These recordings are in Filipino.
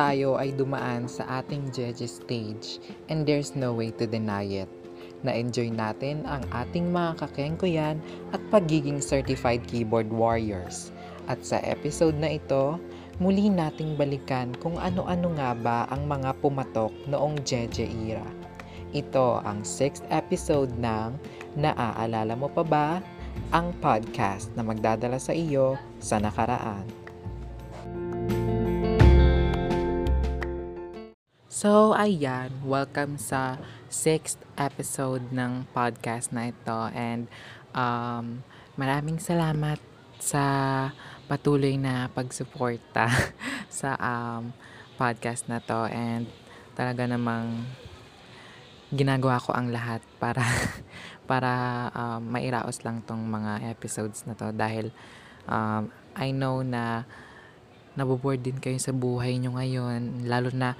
tayo ay dumaan sa ating Jeje stage and there's no way to deny it. Na-enjoy natin ang ating mga kakengkoyan at pagiging certified keyboard warriors. At sa episode na ito, muli nating balikan kung ano-ano nga ba ang mga pumatok noong Jeje era. Ito ang sixth episode ng Naaalala mo pa ba? Ang podcast na magdadala sa iyo sa nakaraan. So, ayan, welcome sa sixth episode ng podcast na ito. And um, maraming salamat sa patuloy na pagsuporta sa um, podcast na to. And talaga namang ginagawa ko ang lahat para para um, mairaos lang tong mga episodes na to. Dahil um, I know na naboboard din kayo sa buhay nyo ngayon lalo na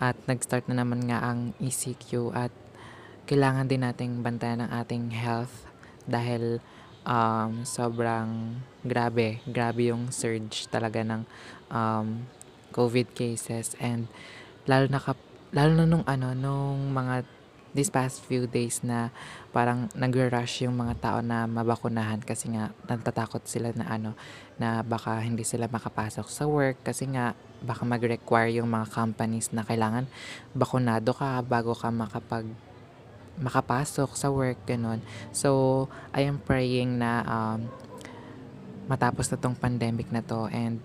at nag-start na naman nga ang ECQ at kailangan din nating bantayan ang ating health dahil um, sobrang grabe. Grabe yung surge talaga ng um, COVID cases and lalo na kap, lalo na nung ano nung mga this past few days na parang nag-rush yung mga tao na mabakunahan kasi nga natatakot sila na ano na baka hindi sila makapasok sa work kasi nga baka mag-require yung mga companies na kailangan bakunado ka bago ka makapag makapasok sa work, ganun. So, I am praying na um, matapos na tong pandemic na to and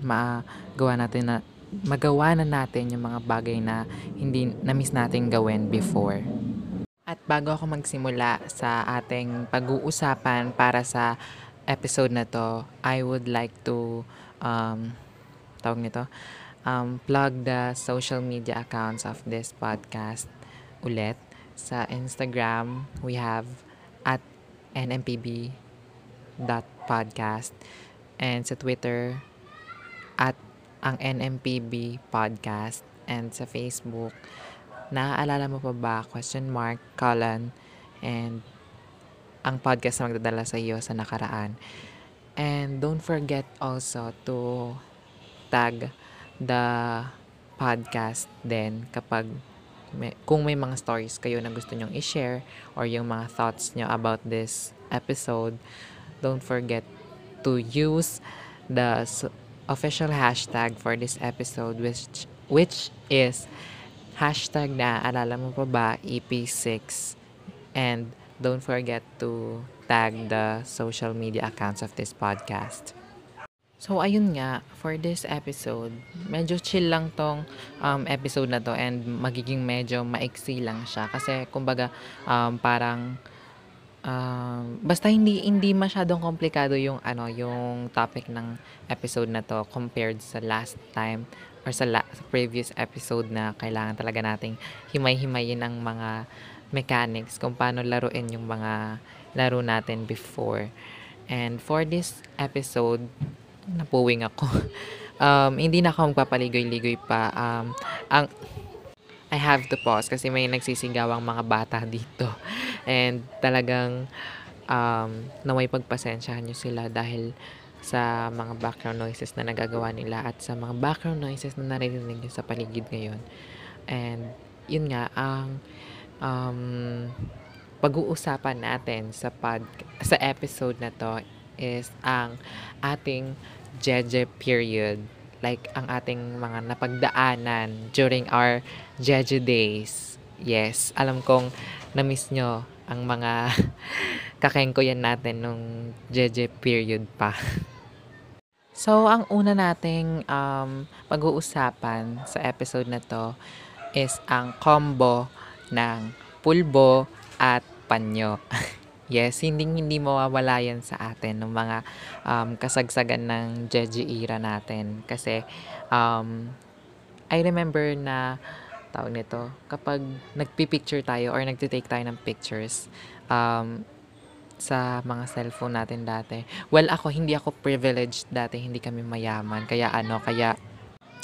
magawa natin na magawa na natin yung mga bagay na hindi na-miss natin gawin before. At bago ako magsimula sa ating pag-uusapan para sa episode na to, I would like to um, tawag nito, um, plug the social media accounts of this podcast ulit. Sa Instagram, we have at nmpb.podcast and sa Twitter, at ang NMPB podcast and sa Facebook, naaalala mo pa ba, question mark, colon, and ang podcast na magdadala sa iyo sa nakaraan. And don't forget also to tag the podcast din kapag may, kung may mga stories kayo na gusto nyong i-share or yung mga thoughts nyo about this episode, don't forget to use the official hashtag for this episode which which is hashtag na alala mo pa ba EP6 and don't forget to tag the social media accounts of this podcast. So, ayun nga, for this episode, medyo chill lang tong um, episode na to and magiging medyo maiksi lang siya. Kasi, kumbaga, um, parang, um, basta hindi, hindi masyadong komplikado yung, ano, yung topic ng episode na to compared sa last time or sa, la- sa previous episode na kailangan talaga nating himay-himayin ang mga mechanics kung paano laruin yung mga laro natin before. And for this episode, napuwing ako. Um, hindi na ako magpapaligoy-ligoy pa. Um, ang, I have to pause kasi may nagsisigawang mga bata dito. And talagang um, naway pagpasensyahan nyo sila dahil sa mga background noises na nagagawa nila at sa mga background noises na naririnig nyo sa paligid ngayon. And yun nga, ang um, pag-uusapan natin sa pod, sa episode na to is ang ating Jeje period. Like, ang ating mga napagdaanan during our Jeje days. Yes, alam kong na-miss nyo ang mga kakengko yan natin nung Jeje period pa. So, ang una nating um, pag-uusapan sa episode na to is ang combo ng pulbo at panyo. Yes, hindi hindi mawawala yan sa atin ng mga um, kasagsagan ng Jeji era natin. Kasi um, I remember na tawag nito, kapag nagpi-picture tayo or nagtitake tayo ng pictures um, sa mga cellphone natin dati. Well, ako, hindi ako privileged dati. Hindi kami mayaman. Kaya ano, kaya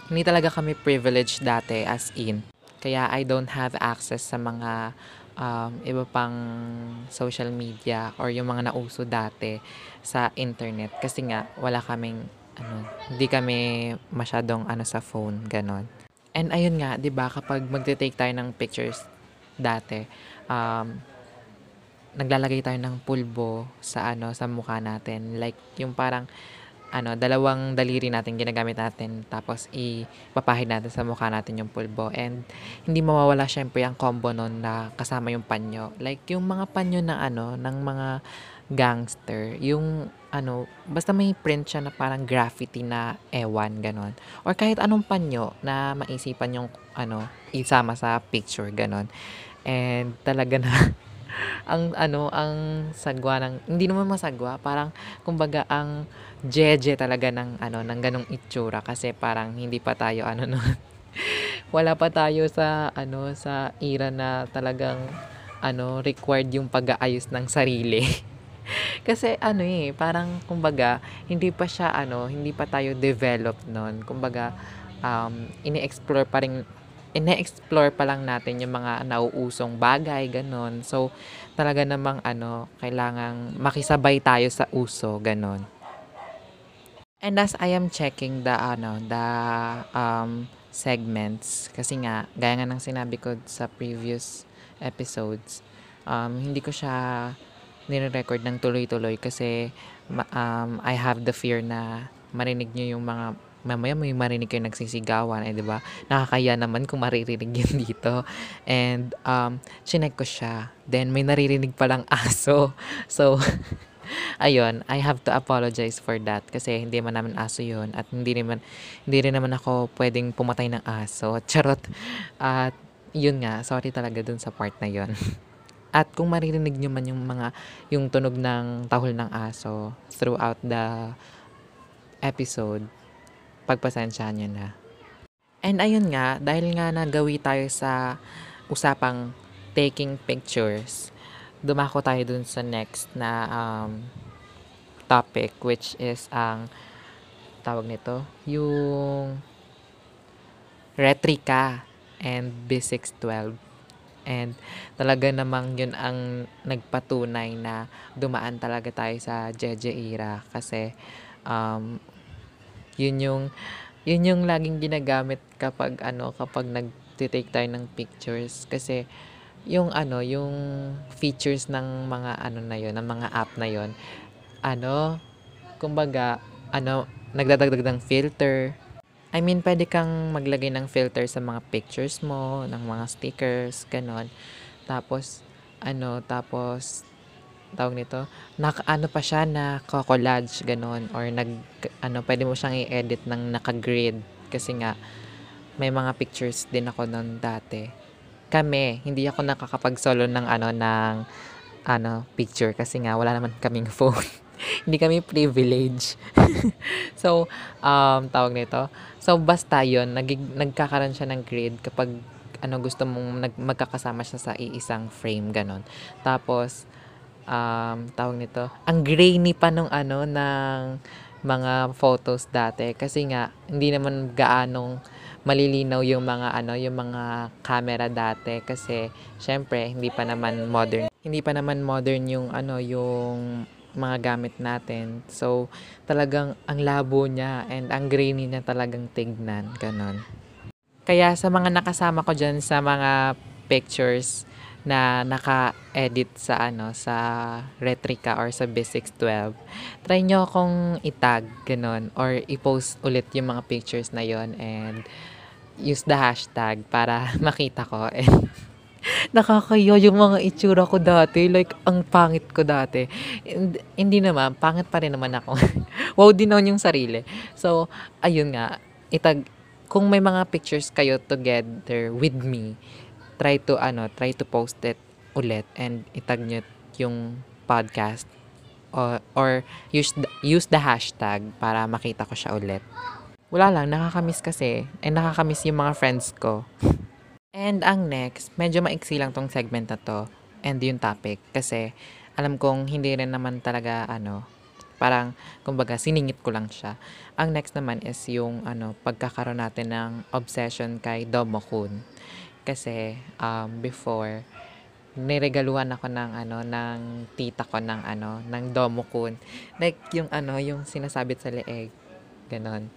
hindi talaga kami privileged dati as in. Kaya I don't have access sa mga um, iba pang social media or yung mga nauso dati sa internet kasi nga wala kaming ano, hindi kami masyadong ano sa phone, gano'n. And ayun nga, 'di ba kapag magte-take tayo ng pictures dati, um, naglalagay tayo ng pulbo sa ano, sa mukha natin. Like yung parang ano, dalawang daliri natin ginagamit natin tapos ipapahid natin sa mukha natin yung pulbo and hindi mawawala siyempre ang combo nun na kasama yung panyo. Like yung mga panyo ng ano, ng mga gangster, yung ano, basta may print siya na parang graffiti na ewan, gano'n. Or kahit anong panyo na maisipan yung ano, isama sa picture, gano'n. And talaga na ang ano, ang sagwa ng hindi naman masagwa, parang kumbaga ang jeje talaga ng ano, ng gano'ng itsura kasi parang hindi pa tayo ano nun, wala pa tayo sa ano, sa era na talagang ano, required yung pag-aayos ng sarili. Kasi ano, eh, parang kumbaga hindi pa siya ano, hindi pa tayo developed nun. Kumbaga, um, ini-explore pa rin ine-explore pa lang natin yung mga nauusong bagay, gano'n. So, talaga namang ano, kailangang makisabay tayo sa uso, gano'n. And as I am checking the ano, the um, segments, kasi nga, gaya nga ng sinabi ko sa previous episodes, um, hindi ko siya nire-record ng tuloy-tuloy kasi um, I have the fear na marinig nyo yung mga mamaya may marinig kayo nagsisigawan, eh, 'di ba? Nakakaya naman kung maririnig yun dito. And um, chinek ko siya. Then may naririnig palang aso. So, ayun, I have to apologize for that kasi hindi man namin aso yun at hindi naman hindi rin naman ako pwedeng pumatay ng aso. Charot. At yun nga, sorry talaga dun sa part na yun. At kung maririnig nyo man yung mga yung tunog ng tahol ng aso throughout the episode, pagpasensyahan nyo na. And ayun nga, dahil nga nagawi tayo sa usapang taking pictures, dumako tayo dun sa next na um, topic which is ang tawag nito, yung Retrika and B612. And talaga namang yun ang nagpatunay na dumaan talaga tayo sa Jeje era kasi um, yun yung yun yung laging ginagamit kapag ano kapag nagte-take tayo ng pictures kasi yung ano yung features ng mga ano na yon ng mga app na yon ano kumbaga ano nagdadagdag ng filter I mean, pwede kang maglagay ng filter sa mga pictures mo, ng mga stickers, ganon. Tapos, ano, tapos, tawag nito, naka, ano pa siya na collage ganon. Or nag, ano, pwede mo siyang i-edit ng naka-grid. Kasi nga, may mga pictures din ako noon dati. Kami, hindi ako nakakapag-solo ng ano, ng, ano, picture. Kasi nga, wala naman kaming phone. hindi kami privilege. so, um, tawag nito. So, basta yon nag, nagkakaroon siya ng grid kapag ano gusto mong nag, magkakasama siya sa iisang frame, ganon. Tapos, um, tawag nito, ang grainy pa nung ano, ng mga photos dati. Kasi nga, hindi naman gaanong malilinaw yung mga ano, yung mga camera dati kasi syempre hindi pa naman modern. Hindi pa naman modern yung ano, yung mga gamit natin. So, talagang ang labo niya and ang grainy niya talagang tignan. Ganon. Kaya sa mga nakasama ko dyan sa mga pictures na naka-edit sa ano sa Retrica or sa B612, try nyo akong itag, ganon, or i-post ulit yung mga pictures na yon and use the hashtag para makita ko. And Nakakaya yung mga itsura ko dati, like ang pangit ko dati. And, hindi naman, pangit pa rin naman ako. wow din naman yung sarili. So, ayun nga, itag, kung may mga pictures kayo together with me, try to, ano, try to post it ulit and itag nyo yung podcast or, or use, the, use the hashtag para makita ko siya ulit. Wala lang, nakakamiss kasi. And nakakamiss yung mga friends ko. And ang next, medyo maiksi lang tong segment na to and yung topic kasi alam kong hindi rin naman talaga ano, parang kumbaga siningit ko lang siya. Ang next naman is yung ano, pagkakaroon natin ng obsession kay Domokun. Kasi um, before niregaluhan ako ng ano ng tita ko ng ano ng Domokun. Like yung ano, yung sinasabit sa leeg gano'n.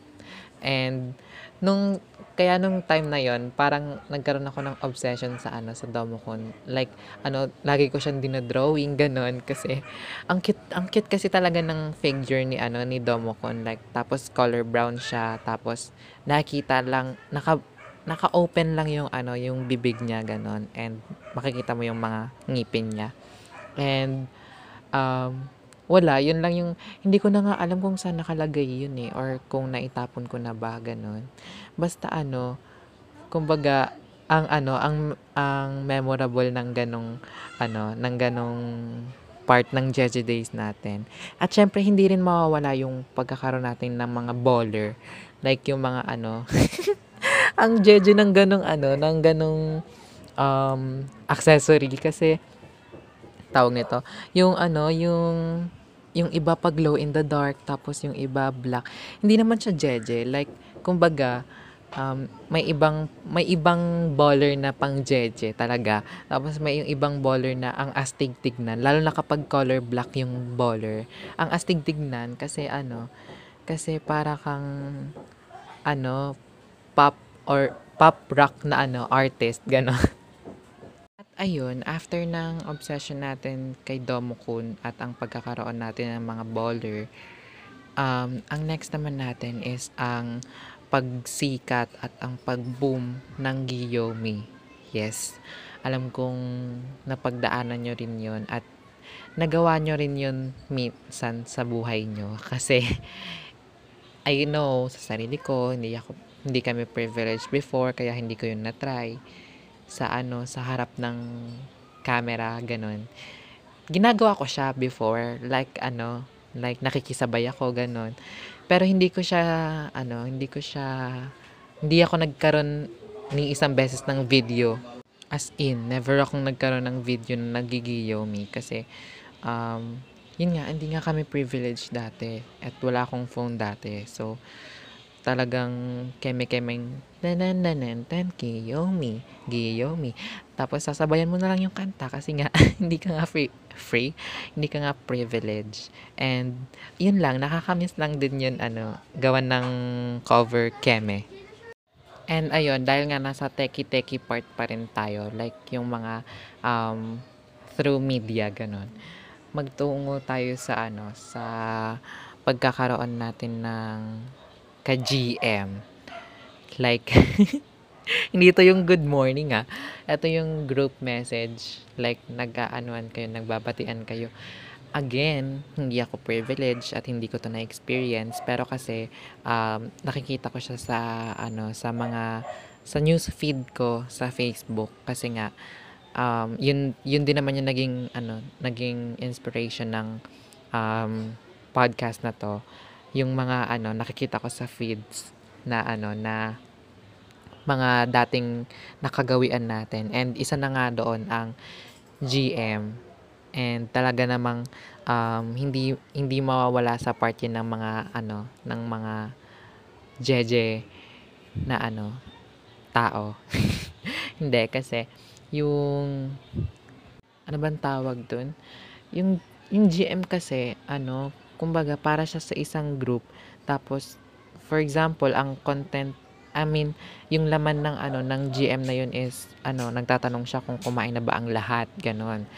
And nung kaya nung time na yon parang nagkaroon ako ng obsession sa ano, sa Domokon. Like ano, lagi ko siyang dino-drawing gano'n kasi ang cute ang cute kasi talaga ng figure ni ano, ni Domokon. Like tapos color brown siya, tapos nakikita lang naka naka-open lang yung ano, yung bibig niya gano'n and makikita mo yung mga ngipin niya. And um, wala, yun lang yung hindi ko na nga alam kung saan nakalagay yun eh or kung naitapon ko na ba gano'n. Basta ano, kumbaga ang ano, ang ang memorable ng ganong ano, ng ganong part ng Jeje Days natin. At syempre hindi rin mawawala yung pagkakaroon natin ng mga baller. Like yung mga ano, ang Jeje ng ganong ano, ng ganong um, accessory kasi tawag nito, yung ano, yung yung iba pa glow in the dark tapos yung iba black. Hindi naman siya jeje, like kumbaga um, may ibang may ibang baller na pang jeje talaga. Tapos may yung ibang baller na ang astig tignan, lalo na kapag color black yung baller. Ang astig tignan kasi ano, kasi para kang ano, pop or pop rock na ano, artist, gano'n. At ayun, after ng obsession natin kay Domokun at ang pagkakaroon natin ng mga baller, um, ang next naman natin is ang pagsikat at ang pag-boom ng Giyomi. Yes, alam kong napagdaanan nyo rin yon at nagawa nyo rin yun minsan sa buhay nyo kasi I know sa sarili ko, hindi ako hindi kami privileged before kaya hindi ko yun na-try sa ano, sa harap ng camera, ganun. Ginagawa ko siya before, like ano, like nakikisabay ako, ganun. Pero hindi ko siya, ano, hindi ko siya, hindi ako nagkaroon ni isang beses ng video. As in, never akong nagkaroon ng video na nagigiyomi kasi, um, yun nga, hindi nga kami privileged dati at wala akong phone dati. So, talagang keme-kemeng nanananan tan Kiyomi, Giyomi. Tapos sasabayan mo na lang yung kanta kasi nga hindi ka nga free, free, hindi ka nga privilege. And yun lang, nakakamiss lang din yun ano, gawan ng cover keme. And ayun, dahil nga nasa teki-teki part pa rin tayo, like yung mga um, through media, ganun. Magtungo tayo sa ano, sa pagkakaroon natin ng ka-GM. Like, hindi ito yung good morning ah. Ito yung group message. Like, nag-aanuan kayo, nagbabatian kayo. Again, hindi ako privileged at hindi ko to na-experience. Pero kasi, um, nakikita ko siya sa, ano, sa mga, sa news feed ko sa Facebook. Kasi nga, um, yun, yun din naman yung naging, ano, naging inspiration ng um, podcast na to yung mga ano nakikita ko sa feeds na ano na mga dating nakagawian natin. And isa na nga doon ang GM and talaga namang um, hindi hindi mawawala sa part ng mga ano ng mga jeje na ano tao. Hindi kasi yung ano bang tawag doon yung yung GM kasi ano kumbaga para siya sa isang group. Tapos for example ang content I mean yung laman ng ano ng GM na yun is ano nagtatanong siya kung kumain na ba ang lahat ganon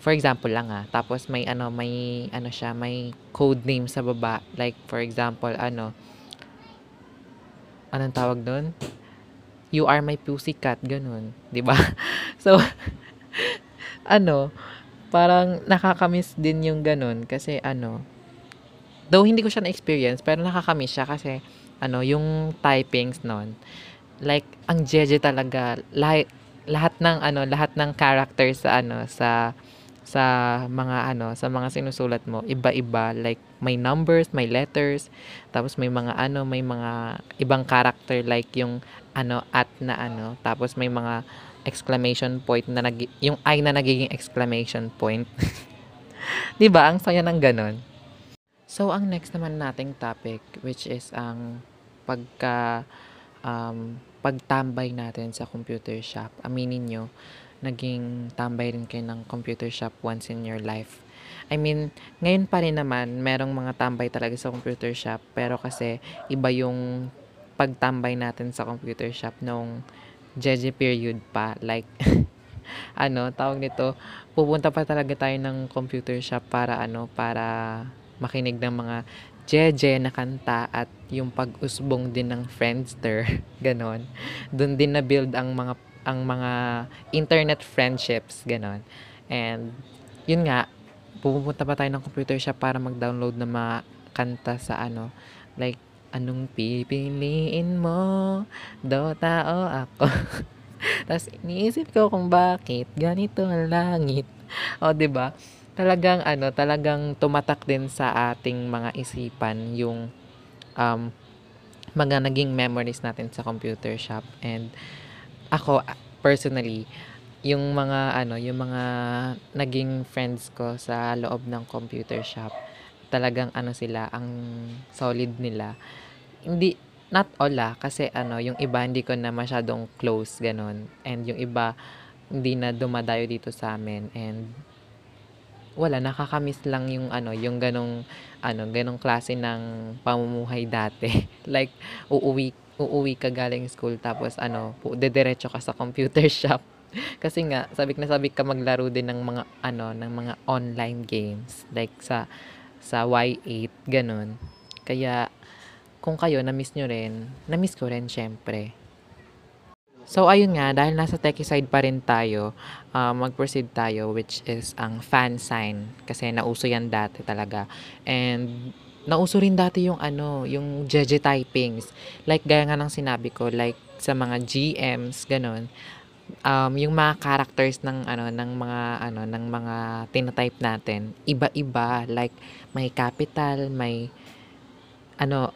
for example lang ah. Tapos may ano may ano siya may code name sa baba. Like for example ano anong tawag doon you are my pussycat ganun 'di ba? So ano parang nakakamiss din yung ganun. Kasi ano Though hindi ko siya na-experience, pero nakakamiss siya kasi ano, yung typings nun, like ang jeje talaga, lahat, lahat ng ano, lahat ng characters sa ano, sa sa mga ano, sa mga sinusulat mo, iba-iba, like may numbers, may letters, tapos may mga ano, may mga ibang character like yung ano at na ano, tapos may mga exclamation point na nag yung I na nagiging exclamation point. 'Di ba? Ang saya ng ganon. So, ang next naman nating topic which is ang pagka um, pagtambay natin sa computer shop. Aminin nyo, naging tambay rin kayo ng computer shop once in your life. I mean, ngayon pa rin naman merong mga tambay talaga sa computer shop, pero kasi iba yung pagtambay natin sa computer shop nung JJ period pa. Like, ano, tawag nito, pupunta pa talaga tayo ng computer shop para ano, para makinig ng mga jeje na kanta at yung pag-usbong din ng Friendster, ganon. Doon din na build ang mga ang mga internet friendships, ganon. And yun nga, pupunta pa tayo ng computer shop para mag-download ng mga kanta sa ano, like anong pipiliin mo, Dota o ako. Tapos iniisip ko kung bakit ganito ang langit. O 'di ba? Talagang ano, talagang tumatak din sa ating mga isipan yung um, mga naging memories natin sa computer shop and ako personally yung mga ano, yung mga naging friends ko sa loob ng computer shop, talagang ano sila, ang solid nila. Hindi, not all ah, kasi ano, yung iba hindi ko na masyadong close, ganun. And yung iba, hindi na dumadayo dito sa amin. And wala, nakakamiss lang yung ano, yung ganong, ano, ganong klase ng pamumuhay dati. like, uuwi, uuwi ka galing school tapos ano, dediretso ka sa computer shop kasi nga, sabik na sabik ka maglaro din ng mga ano, ng mga online games like sa sa Y8 ganun. Kaya kung kayo na-miss nyo rin, na-miss ko rin syempre. So ayun nga, dahil nasa techie side pa rin tayo, uh, mag-proceed tayo which is ang fan sign kasi nauso yan dati talaga. And nauso rin dati yung ano, yung jeje typings. Like gaya nga ng sinabi ko, like sa mga GMs, ganun um, yung mga characters ng ano ng mga ano ng mga tinatype natin iba-iba like may capital may ano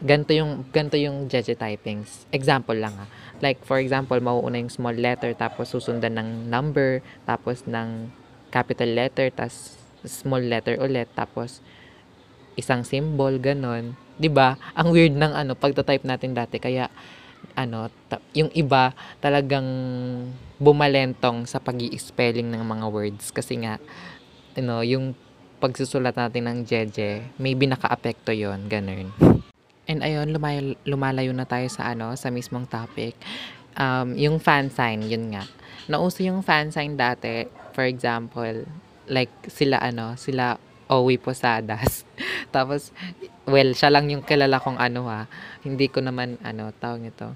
ganto yung ganto yung jeje typings. Example lang ha like for example mauuna yung small letter tapos susundan ng number tapos ng capital letter tapos small letter ulit tapos isang symbol ganon. 'di ba? Ang weird ng ano pagta-type natin dati. Kaya ano, ta- yung iba talagang bumalentong sa pag spelling ng mga words. Kasi nga you know, yung pagsusulat natin ng jeje, maybe naka-apekto yon ganun. And ayun, lumay- lumalayo na tayo sa ano, sa mismong topic. Um, yung fan sign, yun nga. Nauso yung fan sign dati, for example, like sila ano, sila Owi Posadas. Tapos, well, siya lang yung kilala kong ano ha. Hindi ko naman, ano, tawag nito.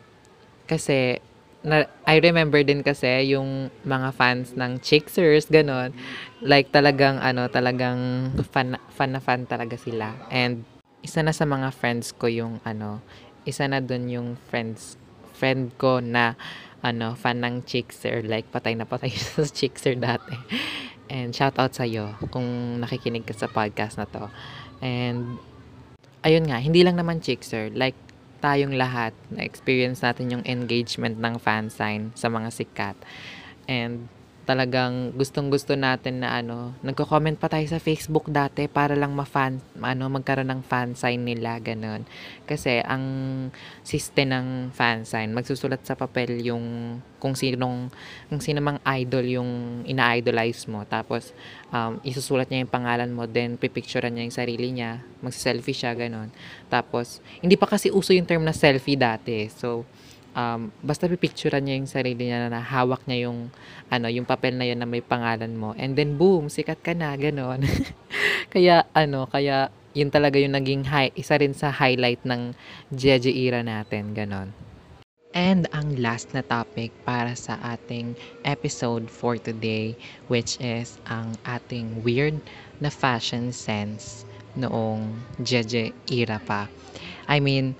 Kasi, na, I remember din kasi yung mga fans ng Chicksers, ganon. Like, talagang, ano, talagang fan, fan na fan talaga sila. And, isa na sa mga friends ko yung, ano, isa na dun yung friends, friend ko na, ano, fan ng Chickser. Like, patay na patay sa Chickser dati. And shout out sa iyo kung nakikinig ka sa podcast na to. And ayun nga, hindi lang naman Chickser, like tayong lahat na experience natin yung engagement ng fan sign sa mga sikat. And talagang gustong-gusto natin na ano, nagko-comment pa tayo sa Facebook dati para lang ma-fan, ano, magkaroon ng fan sign nila, ganun. Kasi ang system ng fan sign, magsusulat sa papel yung kung sinong, kung sino mang idol yung ina-idolize mo. Tapos, um, isusulat niya yung pangalan mo, then pipicturean niya yung sarili niya, magsa-selfie siya, ganun. Tapos, hindi pa kasi uso yung term na selfie dati. So, um, basta pipicturean niya yung sarili niya na hawak niya yung ano yung papel na yun na may pangalan mo. And then boom sikat ka na ganon. Kaya ano kaya yun talaga yung naging high, isa rin sa highlight ng JJ era natin ganon. And ang last na topic para sa ating episode for today which is ang ating weird na fashion sense noong JJ era pa. I mean,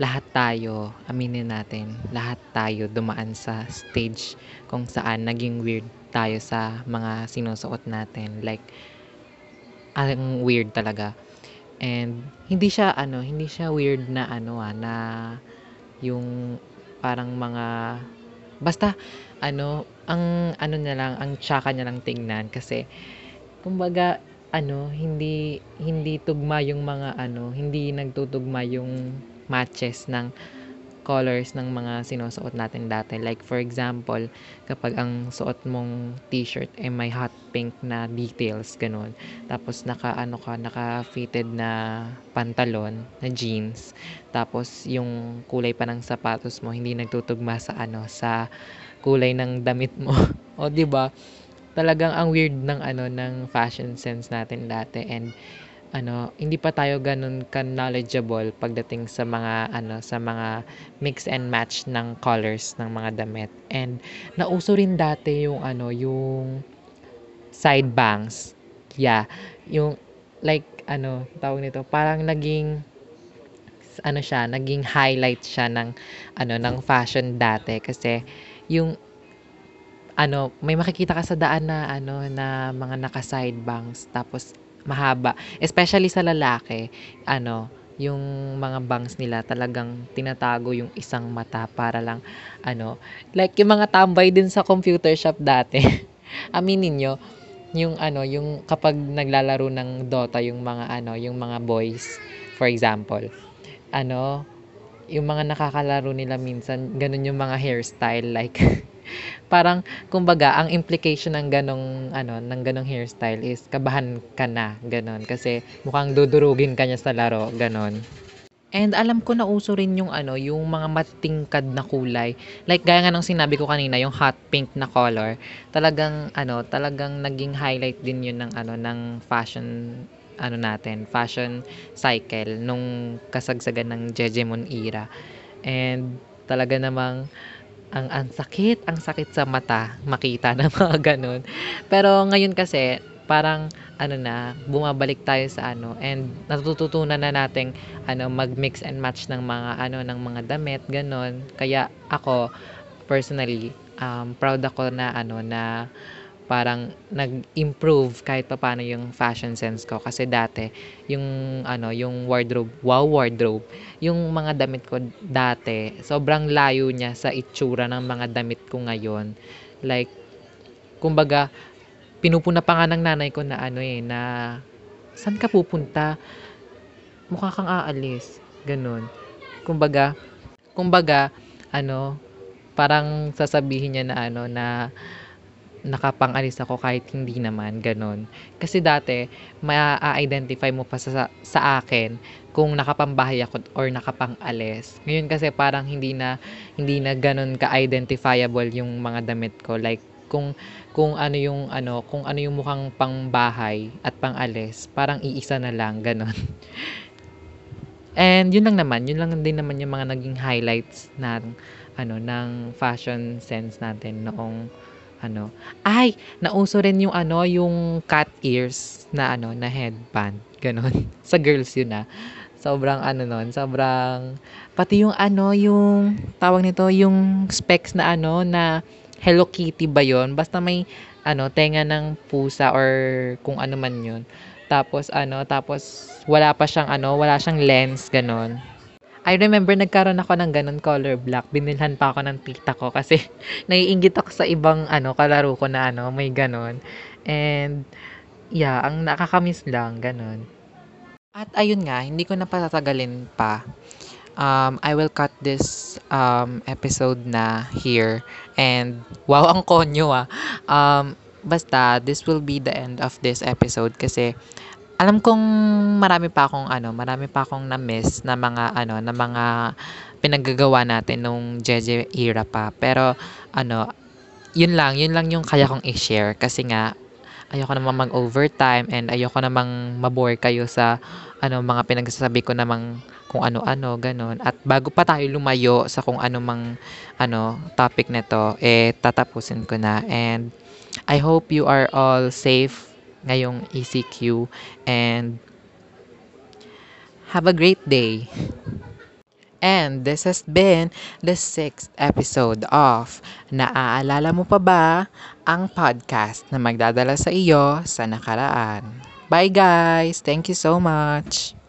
lahat tayo, aminin natin, lahat tayo dumaan sa stage kung saan naging weird tayo sa mga sinusuot natin. Like, ang weird talaga. And hindi siya ano, hindi siya weird na ano ah, na yung parang mga basta ano, ang ano niya lang, ang tsaka niya lang tingnan kasi kumbaga ano, hindi hindi tugma yung mga ano, hindi nagtutugma yung matches ng colors ng mga sinusuot natin dati. Like for example, kapag ang suot mong t-shirt ay may hot pink na details, ganun. Tapos naka ano ka, naka fitted na pantalon, na jeans. Tapos yung kulay pa ng sapatos mo hindi nagtutugma sa ano, sa kulay ng damit mo. o 'di ba? Talagang ang weird ng ano ng fashion sense natin dati and ano, hindi pa tayo gano'n ka-knowledgeable pagdating sa mga ano, sa mga mix and match ng colors ng mga damit. And nauso rin dati yung ano, yung side bangs. Yeah, yung like ano, tawag nito, parang naging ano siya, naging highlight siya ng ano, ng fashion dati kasi yung ano, may makikita ka sa daan na ano, na mga naka-side bangs tapos mahaba. Especially sa lalaki, ano, yung mga bangs nila talagang tinatago yung isang mata para lang ano, like yung mga tambay din sa computer shop dati. Aminin niyo, yung ano, yung kapag naglalaro ng Dota yung mga ano, yung mga boys, for example, ano, yung mga nakakalaro nila minsan, ganun yung mga hairstyle like Parang kumbaga ang implication ng ganong ano, ng ganong hairstyle is kabahan ka na, gano'n. Kasi mukhang dudurugin ka niya sa laro, gano'n. And alam ko na uso rin yung ano, yung mga matingkad na kulay. Like gaya nga ng sinabi ko kanina, yung hot pink na color. Talagang ano, talagang naging highlight din yun ng ano, ng fashion ano natin, fashion cycle nung kasagsagan ng Jejemon era. And talaga namang ang ang sakit, ang sakit sa mata makita ng mga gano'n. Pero ngayon kasi parang ano na, bumabalik tayo sa ano and natututunan na nating ano mag-mix and match ng mga ano ng mga damit, gano'n. Kaya ako personally, um, proud ako na ano na parang nag-improve kahit papaano yung fashion sense ko. Kasi dati yung ano yung wardrobe wow wardrobe yung mga damit ko dati sobrang layo niya sa itsura ng mga damit ko ngayon. Like kumbaga pinupuna pa nga ng nanay ko na ano eh na saan ka pupunta? Mukha kang aalis. Ganun. Kumbaga kumbaga ano parang sasabihin niya na ano na nakapang-alis ako kahit hindi naman, gano'n. Kasi dati, ma-identify mo pa sa, sa akin kung nakapambahay ako or nakapang-alis. Ngayon kasi parang hindi na, hindi na gano'n ka-identifiable yung mga damit ko. Like, kung kung ano yung ano kung ano yung mukhang pangbahay at pangalis parang iisa na lang ganon and yun lang naman yun lang din naman yung mga naging highlights ng ano ng fashion sense natin noong ano, ay, nauso rin yung ano, yung cat ears na ano, na headband. Ganon. Sa girls yun ah. Sobrang ano nun, sobrang, pati yung ano, yung, tawag nito, yung specs na ano, na Hello Kitty ba yon Basta may, ano, tenga ng pusa or kung ano man yun. Tapos, ano, tapos, wala pa siyang, ano, wala siyang lens, ganon. I remember nagkaroon ako ng ganun color black. Binilhan pa ako ng tita ko kasi naiinggit ako sa ibang ano kalaro ko na ano may ganun. And yeah, ang nakakamiss lang ganun. At ayun nga, hindi ko na patatagalin pa. Um, I will cut this um, episode na here. And wow, ang konyo ah. Um, basta, this will be the end of this episode kasi alam kong marami pa akong ano, marami pa akong na-miss na mga ano, na mga pinaggagawa natin nung Jeje era pa. Pero ano, yun lang, yun lang yung kaya kong i-share kasi nga ayoko namang mag-overtime and ayoko namang mabore kayo sa ano mga pinagsasabi ko namang kung ano-ano ganun. At bago pa tayo lumayo sa kung ano mang ano topic nito, eh tatapusin ko na and I hope you are all safe ngayong ECQ and have a great day. And this has been the sixth episode of Naaalala mo pa ba ang podcast na magdadala sa iyo sa nakaraan. Bye guys! Thank you so much!